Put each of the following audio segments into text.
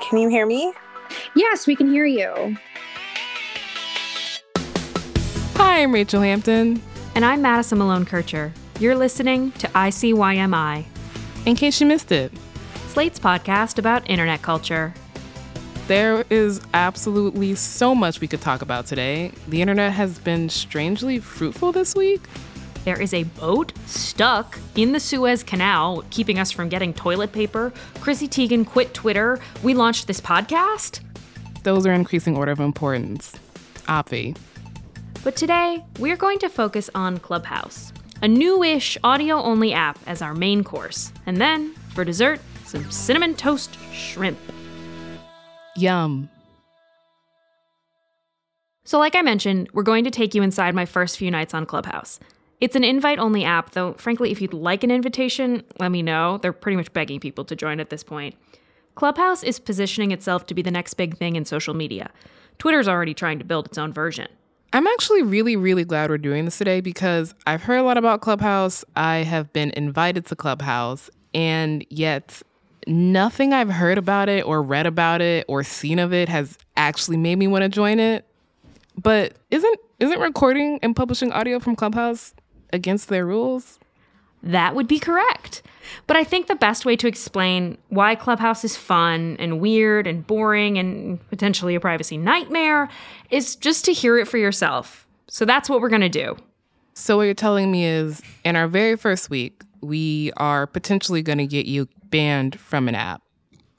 Can you hear me? Yes, we can hear you. Hi, I'm Rachelle Hampton. And I'm Madison Malone Kircher. You're listening to ICYMI. In case you missed it, Slate's podcast about internet culture. There is absolutely so much we could talk about today. The internet has been strangely fruitful this week. There is a boat stuck in the Suez Canal, keeping us from getting toilet paper. Chrissy Teigen quit Twitter. We launched this podcast. Those are increasing order of importance. Obvi. But today, we're going to focus on Clubhouse, a new-ish audio-only app as our main course. And then, for dessert, some cinnamon toast shrimp. Yum. So, like I mentioned, we're going to take you inside my first few nights on Clubhouse. It's an invite only app, though, frankly, if you'd like an invitation, let me know. They're pretty much begging people to join at this point. Clubhouse is positioning itself to be the next big thing in social media. Twitter's already trying to build its own version. I'm actually really, really glad we're doing this today because I've heard a lot about Clubhouse. I have been invited to Clubhouse, and yet nothing I've heard about it or read about it or seen of it has actually made me want to join it. But isn't isn't recording and publishing audio from Clubhouse against their rules? That would be correct. But I think the best way to explain why Clubhouse is fun and weird and boring and potentially a privacy nightmare is just to hear it for yourself. So that's what we're going to do. So, what you're telling me is in our very first week, we are potentially going to get you banned from an app.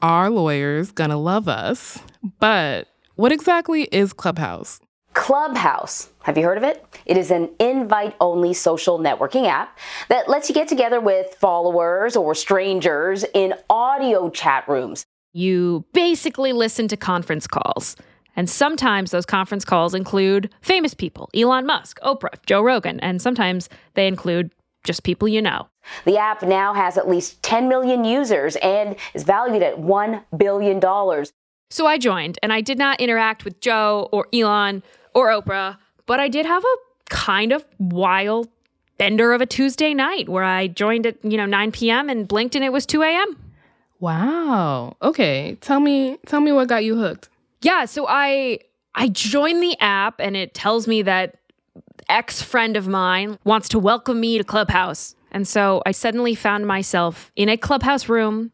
Our lawyers going to love us. But what exactly is Clubhouse? Clubhouse. Have you heard of it? It is an invite only social networking app that lets you get together with followers or strangers in audio chat rooms. You basically listen to conference calls. And sometimes those conference calls include famous people Elon Musk, Oprah, Joe Rogan, and sometimes they include just people you know. The app now has at least 10 million users and is valued at $1 billion. So I joined, and I did not interact with Joe or Elon or Oprah, but I did have a kind of wild bender of a Tuesday night where I joined at, you know, 9 p.m. and blinked and it was 2 a.m. Wow. Okay. Tell me tell me what got you hooked. Yeah, so I I joined the app and it tells me that ex friend of mine wants to welcome me to Clubhouse. And so I suddenly found myself in a Clubhouse room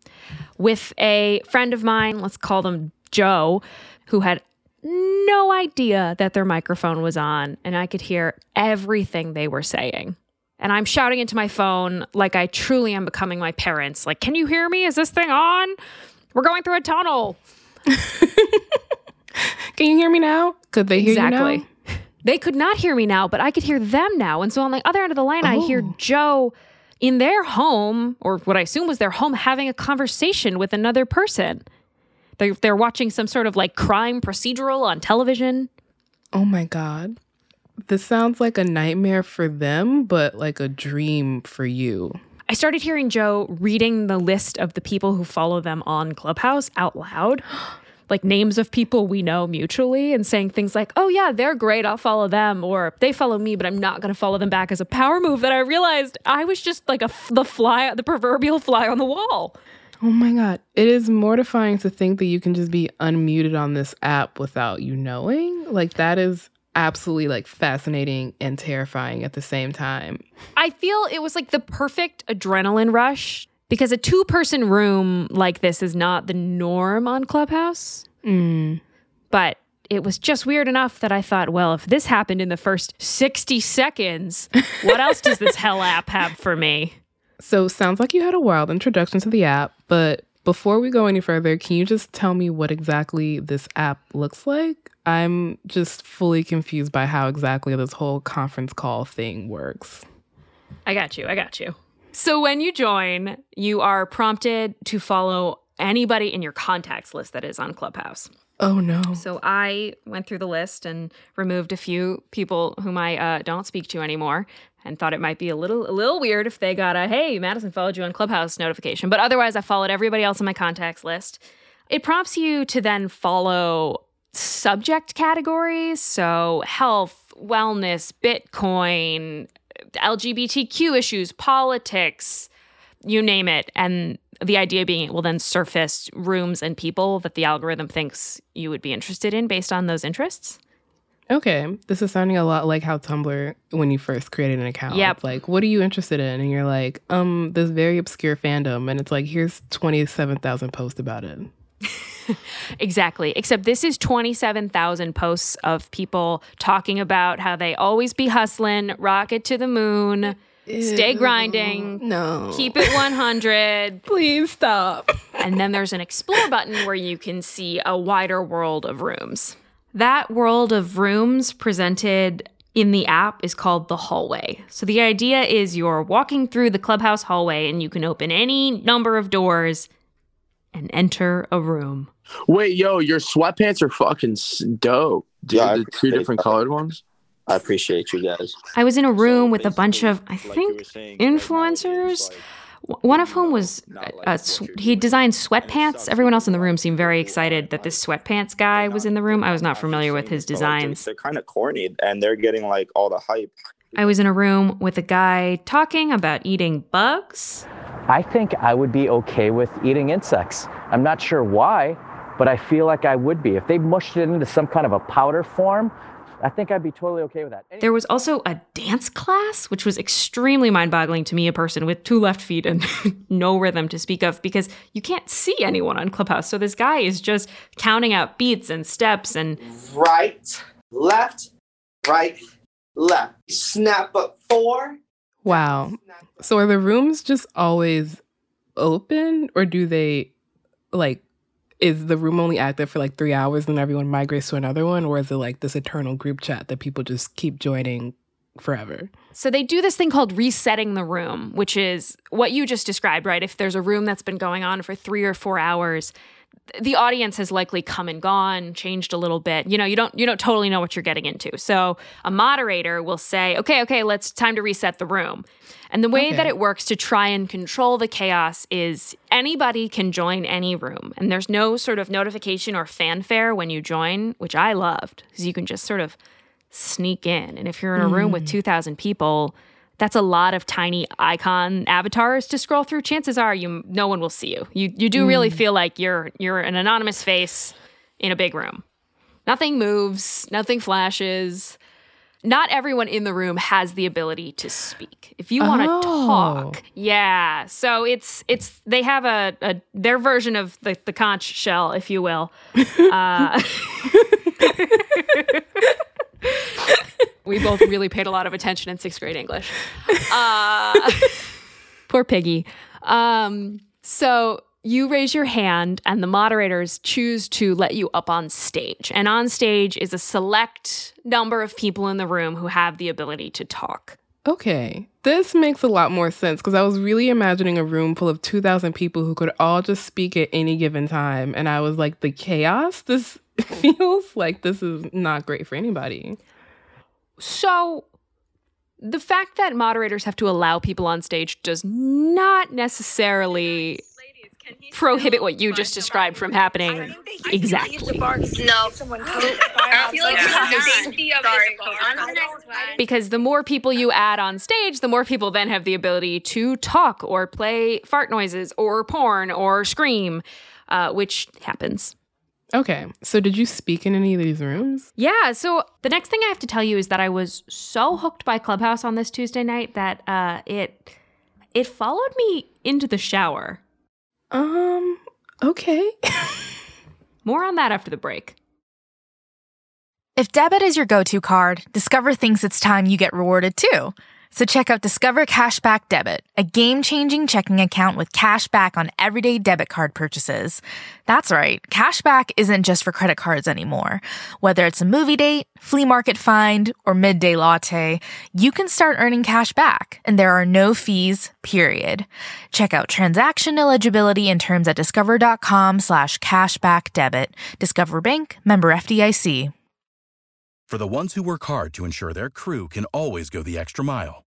with a friend of mine, let's call them Joe, who had no idea that their microphone was on and I could hear everything they were saying. And I'm shouting into my phone like I truly am becoming my parents. Like, can you hear me? Is this thing on? We're going through a tunnel. Can you hear me now? Could they hear exactly. you now? They could not hear me now, but I could hear them now. And so on the other end of the line, I hear Oh. Joe in their home, or what I assume was their home, having a conversation with another person. They're, they're watching some sort of like crime procedural on television. Oh my god. This sounds like a nightmare for them, but like a dream for you. I started hearing Joe reading the list of the people who follow them on Clubhouse out loud, like names of people we know mutually, and saying things like, oh, yeah, they're great. I'll follow them. Or they follow me, but I'm not going to follow them back as a power move. That I realized I was just like a, the fly, the proverbial fly on the wall. Oh my god. It is mortifying to think that you can just be unmuted on this app without you knowing. Like that is absolutely like fascinating and terrifying at the same time. I feel it was like the perfect adrenaline rush because a two person room like this is not the norm on Clubhouse. Mm. But it was just weird enough that I thought, well, if this happened in the first 60 seconds, what else does this hell app have for me? So sounds like you had a wild introduction to the app, but before we go any further, can you just tell me what exactly this app looks like? I'm just fully confused by how exactly this whole conference call thing works. I got you. I got you. So when you join, you are prompted to follow anybody in your contacts list that is on Clubhouse. Oh no. So I went through the list and removed a few people whom I uh, don't speak to anymore, and thought it might be a little a little weird if they got a "Hey, Madison followed you on Clubhouse" notification. But otherwise, I followed everybody else on my contacts list. It prompts you to then follow subject categories, so health, wellness, Bitcoin, LGBTQ issues, politics, you name it, and the idea being it will then surface rooms and people that the algorithm thinks you would be interested in based on those interests. Okay. This is sounding a lot like how Tumblr, when you first created an account, Yep. like, what are you interested in? And you're like, um, this very obscure fandom. And it's like, here's 27,000 posts about it. Exactly. Except this is 27,000 posts of people talking about how they always be hustling, rocket to the moon, stay grinding, No. keep it 100. Please stop. and then there's an explore button where you can see a wider world of rooms. That world of rooms presented in the app is called the hallway. So the idea is you're walking through the clubhouse hallway and you can open any number of doors and enter a room. Wait, yo, your sweatpants are fucking dope. Dude, Yeah, the two different that. colored ones. I appreciate you guys. I was in a room with a bunch of, I like think, were saying, influencers. like- W- One of whom was uh, sw- he designed sweatpants. Everyone else in the room seemed very excited that this sweatpants guy was in the room. I was not Not familiar with his just saying it, but, like, designs. They're, kind of corny, and they're getting like all the hype. I was in a room with a guy talking about eating bugs. I think I would be okay with eating insects. I'm not sure why, but I feel like I would be. If they mushed it into some kind of a powder form, I think I'd be totally okay with that. There was also a dance class, which was extremely mind boggling to me, a person with two left feet and no rhythm to speak of, because you can't see anyone on Clubhouse. So this guy is just counting out beats and steps and right, left, right, left. Snap up four. Wow. So are the rooms just always open or do they like is the room only active for like three hours and everyone migrates to another one or is it like this eternal group chat that people just keep joining forever? So they do this thing called resetting the room, which is what you just described, right? If there's a room that's been going on for three or four hours, the audience has likely come and gone, changed a little bit. You know, you don't you don't totally know what you're getting into. So a moderator will say, "Okay, okay, let's time to reset the room." And the way that it works to try and control the chaos is anybody can join any room, and there's no sort of notification or fanfare when you join, which I loved because you can just sort of sneak in. And if you're in a room with hmm. 2,000 people, that's a lot of tiny icon avatars to scroll through. Chances are you no one will see you. You you do really feel like you're you're an anonymous face in a big room. Nothing moves, nothing flashes. Not everyone in the room has the ability to speak. If you want to Oh. talk, yeah. So it's it's they have a, a their version of the the conch shell, if you will. Uh, we both really paid a lot of attention in sixth grade English. Uh, poor Piggy. Um, so you raise your hand, and the moderators choose to let you up on stage. And on stage is a select number of people in the room who have the ability to talk. Okay. This makes a lot more sense because I was really imagining a room full of 2,000 people who could all just speak at any given time. And I was like, the chaos this feels like this is not great for anybody. So the fact that moderators have to allow people on stage does not necessarily prohibit what you just described from happening. Exactly. No. I feel like the safety of Because the more people you add on stage, the more people then have the ability to talk or play fart noises or porn or scream, uh, which happens. Okay. So did you speak in any of these rooms? Yeah. So the next thing I have to tell you is that I was so hooked by Clubhouse on this Tuesday night that uh, it it followed me into the shower. Um, okay. More on that after the break. If debit is your go to card, Discover thinks it's time you get rewarded too. So check out Discover Cashback Debit, a game changing checking account with cash back on everyday debit card purchases. That's right, cashback isn't just for credit cards anymore. Whether it's a movie date, flea market find, or midday latte, you can start earning cash back, and there are no fees, period. Check out transaction eligibility and terms at discover.com slash cashback debit. Discover Bank, member FDIC. For the ones who work hard to ensure their crew can always go the extra mile,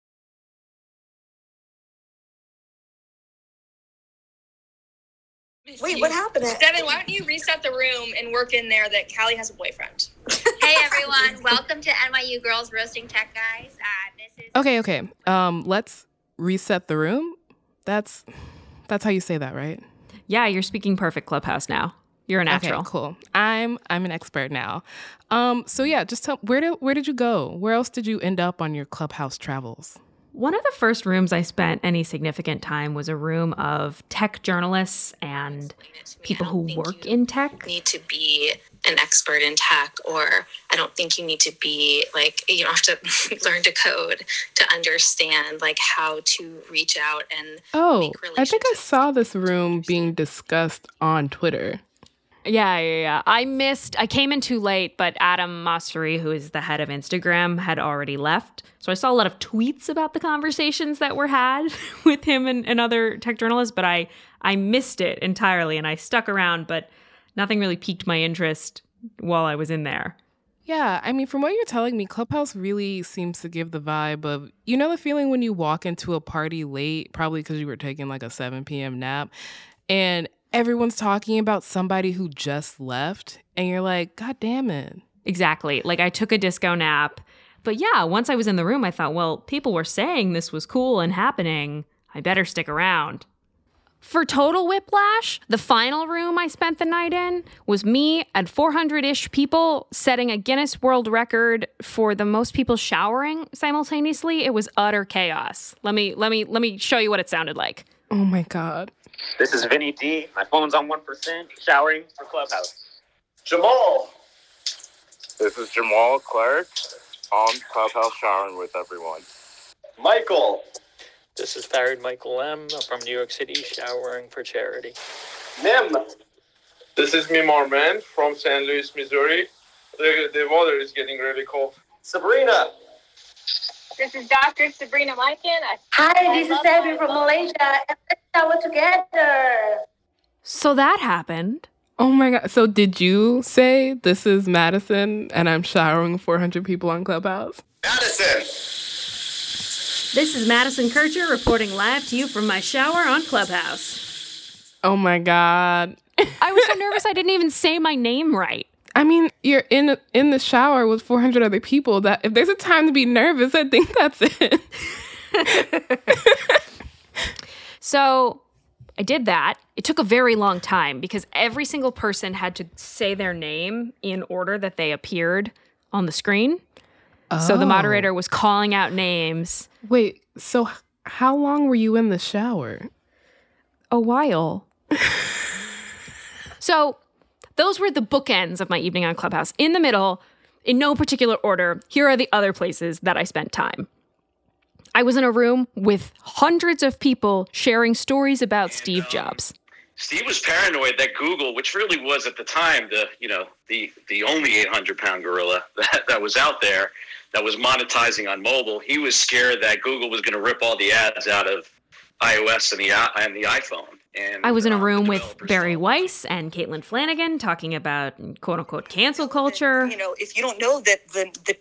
Wait, what happened? Devin, why don't you reset the room and work in there that Callie has a boyfriend? hey everyone, welcome to NYU Girls Roasting Tech Guys. Uh, this is Okay, okay. Um, let's reset the room. That's that's how you say that, right? Yeah, you're speaking perfect Clubhouse now. You're a natural. Okay, cool. I'm I'm an expert now. Um, so yeah, just tell where did where did you go? Where else did you end up on your clubhouse travels? One of the first rooms I spent any significant time was a room of tech journalists and people who work in tech. need to be an expert in tech or i don't think you need to be like you don't have to learn to code to understand like how to reach out and Oh, I think I saw this room being discussed on Twitter. Yeah, yeah, yeah. I missed, I came in too late, but Adam Mosseri, who is the head of Instagram, had already left. So I saw a lot of tweets about the conversations that were had with him and, and other tech journalists, but I, I missed it entirely and I stuck around, but nothing really piqued my interest while I was in there. Yeah, I mean, from what you're telling me, Clubhouse really seems to give the vibe of, you know, the feeling when you walk into a party late, probably because you were taking like a 7 p.m. nap, and everyone's talking about somebody who just left, and you're like, God damn it. Exactly. Like I took a disco nap. But yeah, once I was in the room, I thought, well, people were saying this was cool and happening. I better stick around. For total whiplash, the final room I spent the night in was me and 400 ish people setting a Guinness World Record for the most people showering simultaneously. It was utter chaos. Let me let me let me show you what it sounded like. Oh my god. This is Vinny D. My phone's on 1%, showering for Clubhouse. Jamal. This is Jamal Clark on Clubhouse showering with everyone. Michael. This is Farid Michael M. I'm from New York City, showering for charity. Nim. This is Mimar Man from St. Louis, Missouri. The, the weather is getting really cold. Sabrina. This is Dr. Sabrina Maikin. Hi, this is Abby from Malaysia. And let's shower together. So that happened. Oh my god. So did you say this is Madison and I'm showering 400 people on Clubhouse? Madison. This is Madison Kircher reporting live to you from my shower on Clubhouse. Oh my god. I was so nervous I didn't even say my name right. I mean, you're in in the shower with 400 other people. That if there's a time to be nervous, I think that's it. So I did that. It took a very long time because every single person had to say their name in order that they appeared on the screen. So the Oh. moderator was calling out names. Wait, so how long were you in the shower? A while. so those were the bookends of my evening on Clubhouse. In the middle, in no particular order, here are the other places that I spent time. I was in a room with hundreds of people sharing stories about Steve Jobs. Steve was paranoid that Google, which really was at the time the you know the the only 800 pound gorilla that, that was out there that was monetizing on mobile, he was scared that Google was going to rip all the ads out of iOS and the and the iPhone. And I was in a um, room with Bari Weiss and Caitlin Flanagan talking about quote unquote cancel culture. You know, if you don't know that the the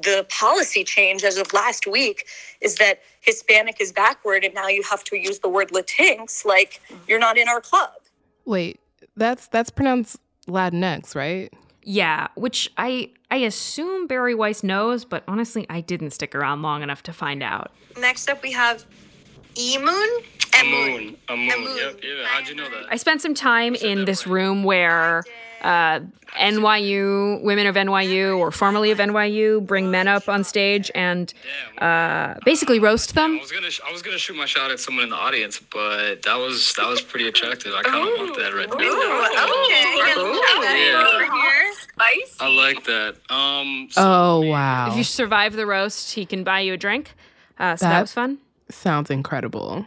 the policy change as of last week is that Hispanic is backward and now you have to use the word Latinx, like mm. you're not in our club. Wait, that's that's pronounced Latinx, right? Yeah, which I I assume Bari Weiss knows, but honestly, I didn't stick around long enough to find out. Next up, we have Emoon. A moon. A moon. Yep, yeah. How'd you know that? I spent some time in this room where uh, NYU, women of NYU or formerly of NYU, bring men up on stage and uh, basically roast them. I was gonna sh- I was gonna shoot my shot at someone in the audience, but that was that was pretty attractive. I kind of want that right there. Spicy. I like that. Um, Oh wow. If you survive the roast, he can buy you a drink. Uh, so that, That- was fun. Sounds incredible.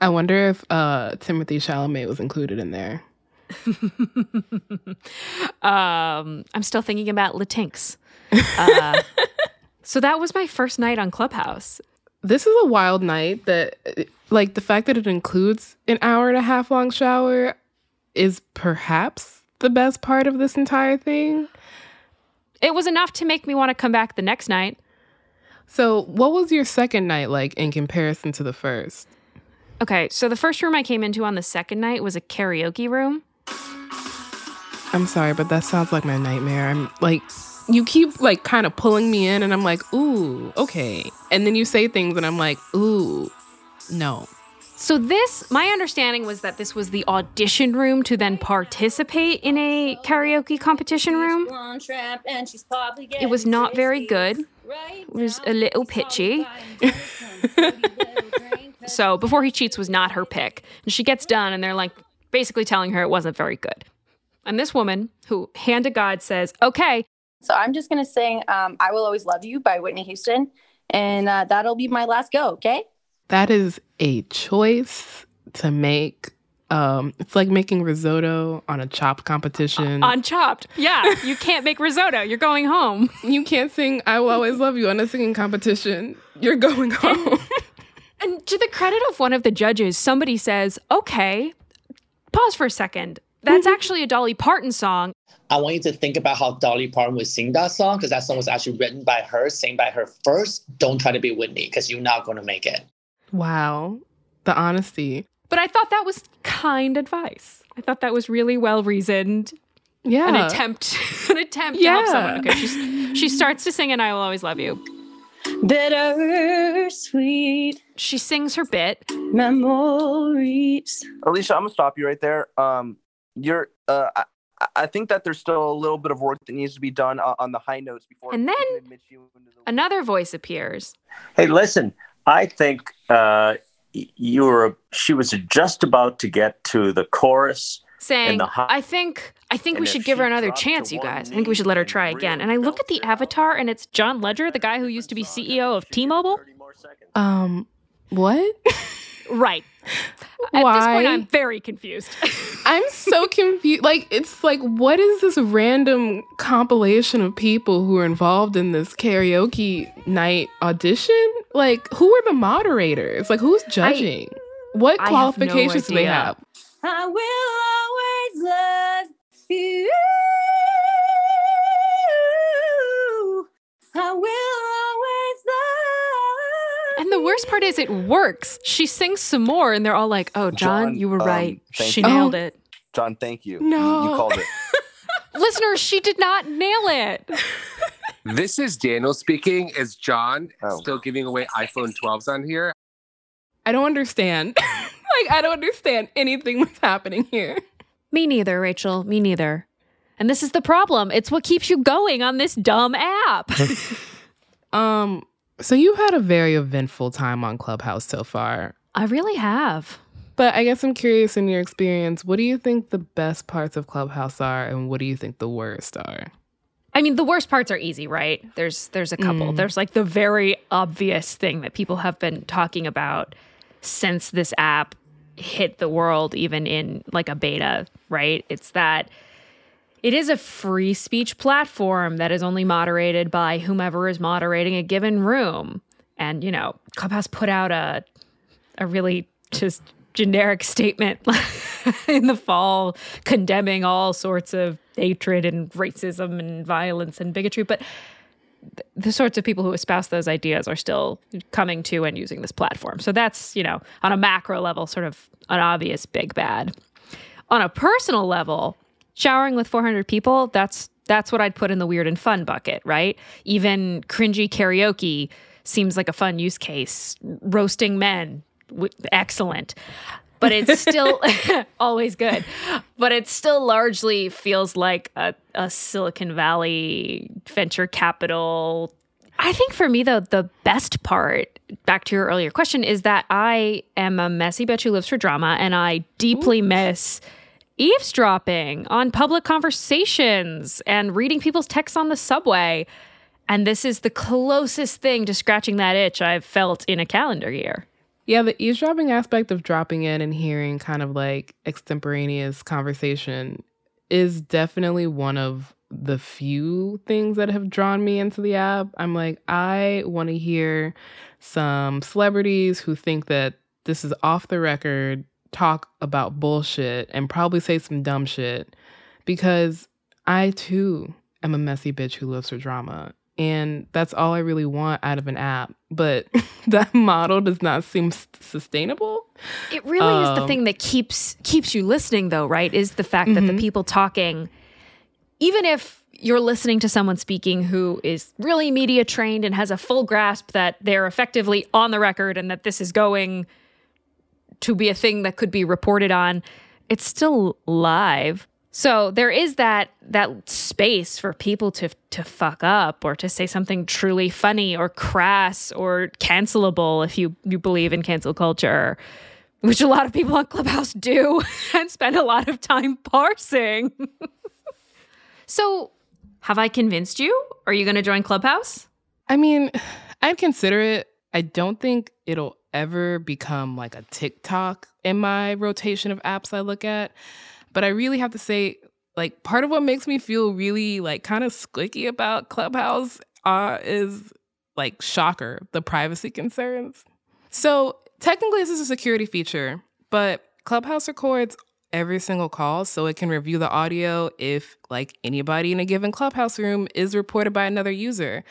I wonder if uh, Timothée Chalamet was included in there. Um, I'm still thinking about Latinx. Uh, so that was my first night on Clubhouse. This is a wild night that, like, the fact that it includes an hour and a half long shower is perhaps the best part of this entire thing. It was enough to make me want to come back the next night. So, what was your second night like in comparison to the first? Okay, so the first room I came into on the second night was a karaoke room. I'm sorry, but that sounds like my nightmare. I'm like, you keep like kind of pulling me in, and I'm like, ooh, okay. And then you say things, and I'm like, ooh, no. So this, my understanding was that this was the audition room to then participate in a karaoke competition room. It was not very good. It was a little pitchy. so before he cheats was not her pick. And she gets done and they're like basically telling her it wasn't very good. And this woman, who hand to God says, "Okay, So I'm just gonna sing um, "I Will Always Love You" by Whitney Houston, and uh, that'll be my last go. Okay? That is a choice to make. Um, it's like making risotto on a chopped competition. on Chopped. Yeah, you can't make risotto. You're going home. you can't sing "I Will Always Love You" on a singing competition. You're going home. And to the credit of one of the judges, somebody says, "Okay, pause for a second. That's actually a Dolly Parton song." I want you to think about how Dolly Parton would sing that song because that song was actually written by her, sang by her first. Don't try to be Whitney because you're not going to make it. wow, the honesty. But I thought that was kind advice. I thought that was really well reasoned. Yeah, An attempt, an attempt to help Yeah. someone. Okay, she's, she starts to sing, and I will always love you. Bittersweet She sings her bit. memories. Alicia, I'm gonna stop you right there. Um, you're. Uh, I, I think that there's still a little bit of work that needs to be done on, on the high notes before. And then another voice appears. Hey, listen, I think uh, you were. She was just about to get to the chorus. saying, the hi- "I think I think we should give her another chance, you guys. I think we should let her try again." And I look at the avatar, and it's John Legere, the guy who used to be CEO of T-Mobile. Um, what? Right. At this point, I'm very confused. I'm so confused. Like, it's like, what is this random compilation of people who are involved in this karaoke night audition? Like, who are the moderators? Like, who's judging? what I have no qualifications do they have? I will always love you. I will worst part is, it works. She sings some more, and they're all like, "Oh, John, John, you were um, right. She you. nailed Oh. it." John, thank you. You- No. you called it. Listeners, she did not nail it. This is Daniel speaking. Is John still giving away iPhone 12s on here? I don't understand. like, I don't understand anything that's happening here. Me neither, Rachelle. Me neither. And this is the problem. It's what keeps you going on this dumb app. Um, so you've had a very eventful time on Clubhouse so far. I really have. But I guess I'm curious in your experience, what do you think the best parts of Clubhouse are and what do you think the worst are? I mean, the worst parts are easy, right? There's there's a couple. Mm. There's like the very obvious thing that people have been talking about since this app hit the world, even in like a beta, right? It's that it is a free speech platform that is only moderated by whomever is moderating a given room. And, you know, Clubhouse put out a a really just generic statement in the fall condemning all sorts of hatred and racism and violence and bigotry. But the sorts of people who espouse those ideas are still coming to and using this platform. So that's, you know, on a macro level, sort of an obvious big bad. On a personal level, showering with 400 people, that's that's what I'd put in the weird and fun bucket, right? Even cringy karaoke seems like a fun use case. Roasting men, w- excellent. but it's still always good. But it still largely feels like a, a Silicon Valley venture capital. I think for me, though, the best part, back to your earlier question, is that I am a messy bitch who lives for drama and I deeply Ooh. miss eavesdropping on public conversations and reading people's texts on the subway. And this is the closest thing to scratching that itch I've felt in a calendar year. Yeah, the eavesdropping aspect of dropping in and hearing kind of like extemporaneous conversation is definitely one of the few things that have drawn me into the app. I'm like, I want to hear some celebrities who think that this is off the record talk about bullshit and probably say some dumb shit because I too am a messy bitch who loves her drama. And that's all I really want out of an app. But that model does not seem sustainable. It really um, is the um, thing that keeps keeps you listening though, right? Is the fact mm-hmm. that the mm-hmm. people talking even if you're listening to someone speaking who is really media trained and has a full grasp that they're effectively on the record and that this is going to be a thing that could be reported on, it's still live. So there is that that space for people to to fuck up or to say something truly funny or crass or cancelable if you you believe in cancel culture, which a lot of people on Clubhouse do and spend a lot of time parsing. so, have I convinced you? Are you going to join Clubhouse? I mean, I'd consider it. I don't think it'll ever become like a TikTok in my rotation of apps I look at. But I really have to say, like, part of what makes me feel really like kind of squicky about Clubhouse uh, is like shocker, the privacy concerns. So technically, this is a security feature, but Clubhouse records every single call so it can review the audio if like anybody in a given clubhouse room is reported by another user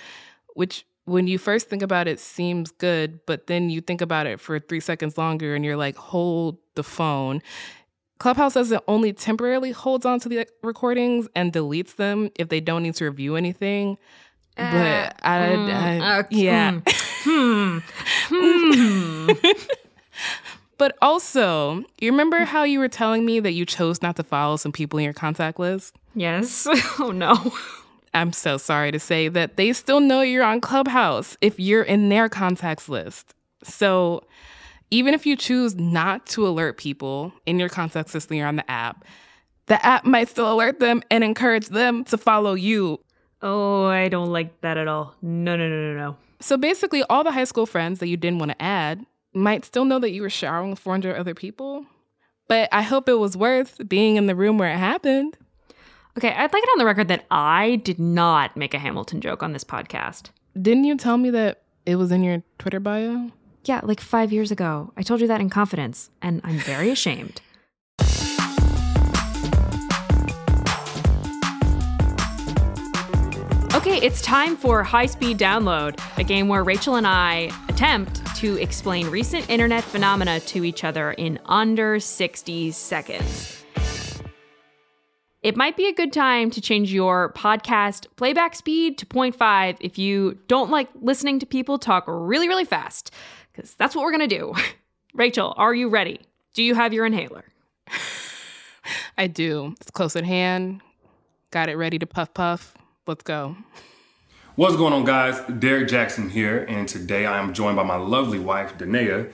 which when you first think about it seems good but then you think about it for three seconds longer and you're like hold the phone clubhouse says it only temporarily holds on to the recordings and deletes them if they don't need to review anything uh, but I, mm, I uh, yeah hmm. hmm. but also you remember how you were telling me that you chose not to follow some people in your contact list yes oh no I'm so sorry to say that they still know you're on Clubhouse if you're in their contacts list. So even if you choose not to alert people in your contacts list when you're on the app, the app might still alert them and encourage them to follow you. Oh, I don't like that at all. No, no, no, no, no. So basically, all the high school friends that you didn't want to add might still know that you were showering with 400 other people. But I hope it was worth being in the room where it happened. Okay, I'd like it on the record that I did not make a Hamilton joke on this podcast. Didn't you tell me that it was in your Twitter bio? Yeah, like five years ago. I told you that in confidence, and I'm very ashamed. Okay, it's time for High Speed Download, a game where Rachelle and I attempt to explain recent internet phenomena to each other in under 60 seconds. It might be a good time to change your podcast playback speed to 0.5 if you don't like listening to people talk really, really fast, because that's what we're going to do. Rachelle, are you ready? Do you have your inhaler? I do. It's close at hand. Got it ready to puff puff. Let's go. What's going on, guys? Derrick Jaxn here, and today I am joined by my lovely wife, Danae.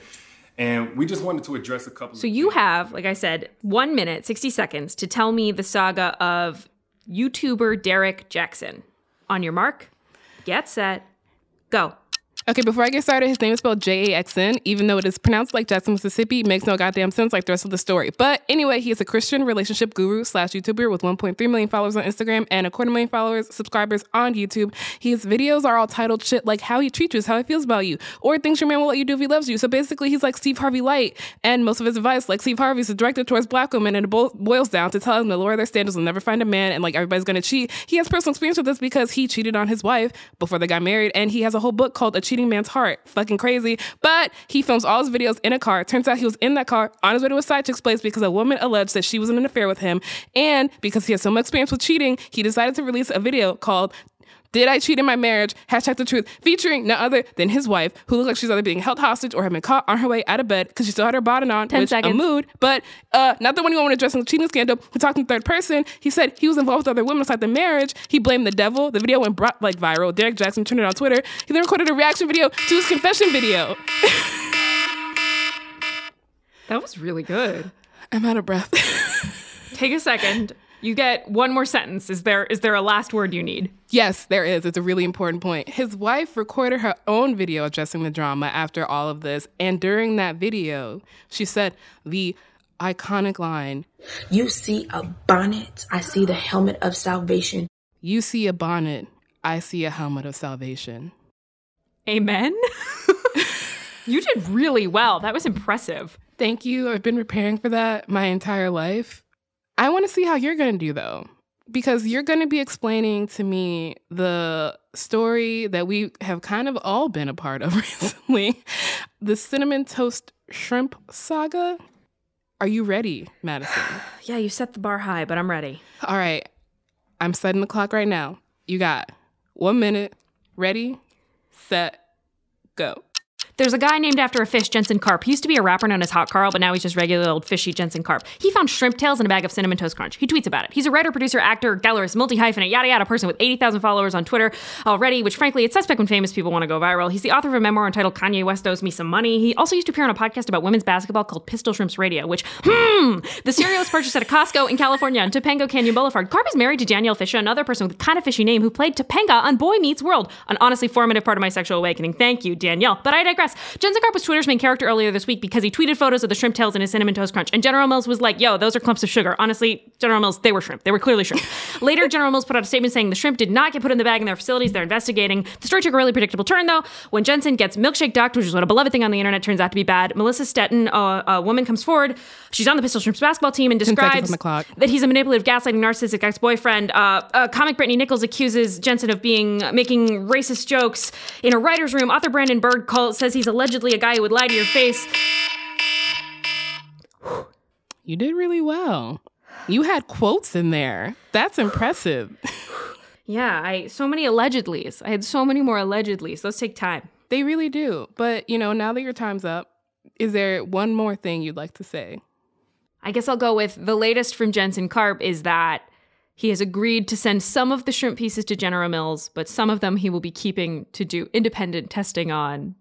And we just wanted to address a couple. So you have, like I said, one minute, 60 seconds to tell me the saga of YouTuber Derrick Jaxn. On your mark, get set, go. Okay, before I get started, his name is spelled J A X N, even though it is pronounced like Jackson, Mississippi. Makes no goddamn sense like the rest of the story. But anyway, he is a Christian relationship guru slash YouTuber with 1.3 million followers on Instagram and a quarter million followers, subscribers on YouTube. His videos are all titled shit like how he treats you, how he feels about you, or things your man will let you do if he loves you. So basically, he's like Steve Harvey Light, and most of his advice, like Steve Harvey's, is directed towards black women, and it boils down to telling them to lower their standards and never find a man, and like everybody's gonna cheat. He has personal experience with this because he cheated on his wife before they got married, and he has a whole book called Cheating Man's Heart fucking crazy. But he films all his videos in a car. Turns out he was in that car on his way to a side chick's place because a woman alleged that she was in an affair with him. And because he has so much experience with cheating, he decided to release a video called Did I cheat in my marriage? Hashtag the truth. Featuring none other than his wife, who looks like she's either being held hostage or had been caught on her way out of bed because she still had her bonnet on. 10 which seconds. A mood. But uh, not the one who wanted to the cheating scandal. He talked in third person. He said he was involved with other women inside the marriage. He blamed the devil. The video went bro- like viral. Derrick Jaxn turned it on Twitter. He then recorded a reaction video to his confession video. That was really good. I'm out of breath. Take a second. You get one more sentence. Is there is there a last word you need? Yes, there is. It's a really important point. His wife recorded her own video addressing the drama after all of this. And during that video, she said the iconic line You see a bonnet, I see the helmet of salvation. You see a bonnet, I see a helmet of salvation. Amen. you did really well. That was impressive. Thank you. I've been preparing for that my entire life. I want to see how you're going to do though, because you're going to be explaining to me the story that we have kind of all been a part of recently the cinnamon toast shrimp saga. Are you ready, Madison? Yeah, you set the bar high, but I'm ready. All right. I'm setting the clock right now. You got one minute. Ready, set, go. There's a guy named after a fish, Jensen Karp. He used to be a rapper known as Hot Karl, but now he's just regular old fishy Jensen Karp. He found shrimp tails in a bag of cinnamon toast crunch. He tweets about it. He's a writer, producer, actor, gallerist, multi hyphenate, yada yada person with 80,000 followers on Twitter already, which frankly, it's suspect when famous people want to go viral. He's the author of a memoir entitled Kanye West Owes Me Some Money. He also used to appear on a podcast about women's basketball called Pistol Shrimps Radio, which, hmm, the cereal was purchased at a Costco in California on Topanga Canyon Boulevard. Karp is married to Danielle Fishel, another person with a kind of fishy name who played Topanga on Boy Meets World, an honestly formative part of my sexual awakening. Thank you, Danielle. But I digress. Jensen Karp was Twitter's main character earlier this week because he tweeted photos of the shrimp tails in his cinnamon toast crunch. And General Mills was like, yo, those are clumps of sugar. Honestly, General Mills, they were shrimp. They were clearly shrimp. Later, General Mills put out a statement saying the shrimp did not get put in the bag in their facilities. They're investigating. The story took a really predictable turn, though. When Jensen gets milkshake ducked, which is what a beloved thing on the internet turns out to be bad, Melissa Stetten, uh, a woman, comes forward. She's on the Pistol Shrimps basketball team and 10 seconds on describes that he's a manipulative, gaslighting, narcissistic ex-boyfriend. Uh, uh, comic Brittani Nichols accuses Jensen of being making racist jokes in a writer's room. Author Brandon Bird call, says he's allegedly a guy who would lie to your face. You did really well. You had quotes in there. That's impressive. Yeah, I so many allegedlys. I had so many more allegedlys. Those take time. They really do. But, you know, now that your time's up, is there one more thing you'd like to say? I guess I'll go with the latest from Jensen Karp is that he has agreed to send some of the shrimp pieces to General Mills, but some of them he will be keeping to do independent testing on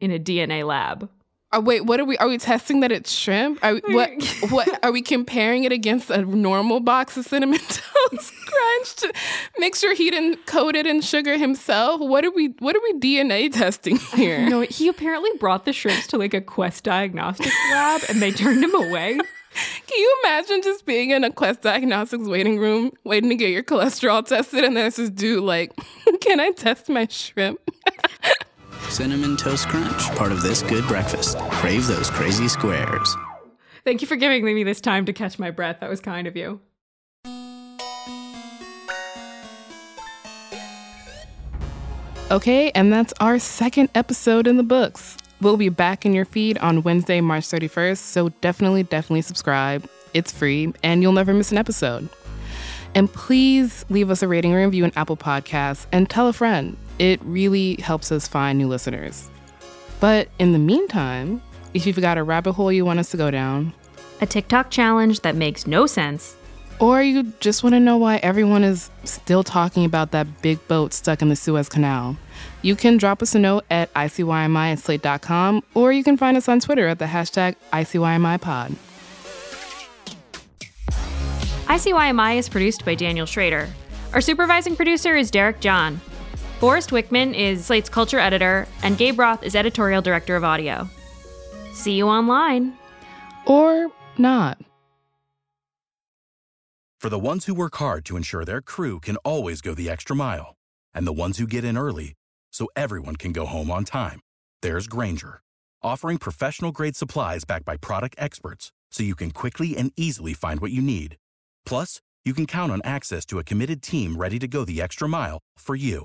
in a DNA lab. Uh, wait, what are we? Are we testing that it's shrimp? Are we, what? what are we comparing it against a normal box of cinnamon toast crunch to make sure he didn't coat it in sugar himself? What are we? What are we DNA testing here? No, he apparently brought the shrimps to like a Quest Diagnostics lab, and they turned him away. Can you imagine just being in a Quest Diagnostics waiting room, waiting to get your cholesterol tested, and there's this dude like, "Can I test my shrimp?" Cinnamon Toast Crunch, part of this good breakfast. Crave those crazy squares. Thank you for giving me this time to catch my breath. That was kind of you. Okay, and that's our second episode in the books. We'll be back in your feed on Wednesday, March 31st, so definitely, definitely subscribe. It's free, and you'll never miss an episode. And please leave us a rating or review in Apple Podcasts and tell a friend. It really helps us find new listeners. But in the meantime, if you've got a rabbit hole you want us to go down, A TikTok challenge that makes no sense, or you just want to know why everyone is still talking about that big boat stuck in the Suez Canal, you can drop us a note at ICYMI at slate.com, or you can find us on Twitter at the hashtag ICYMIPod. ICYMI is produced by Daniel Schroeder. Our supervising producer is Derek John. Forrest Wickman is Slate's culture editor, and Gabe Roth is editorial director of audio. See you online. Or not. For the ones who work hard to ensure their crew can always go the extra mile, and the ones who get in early so everyone can go home on time, there's Grainger, offering professional grade supplies backed by product experts so you can quickly and easily find what you need. Plus, you can count on access to a committed team ready to go the extra mile for you.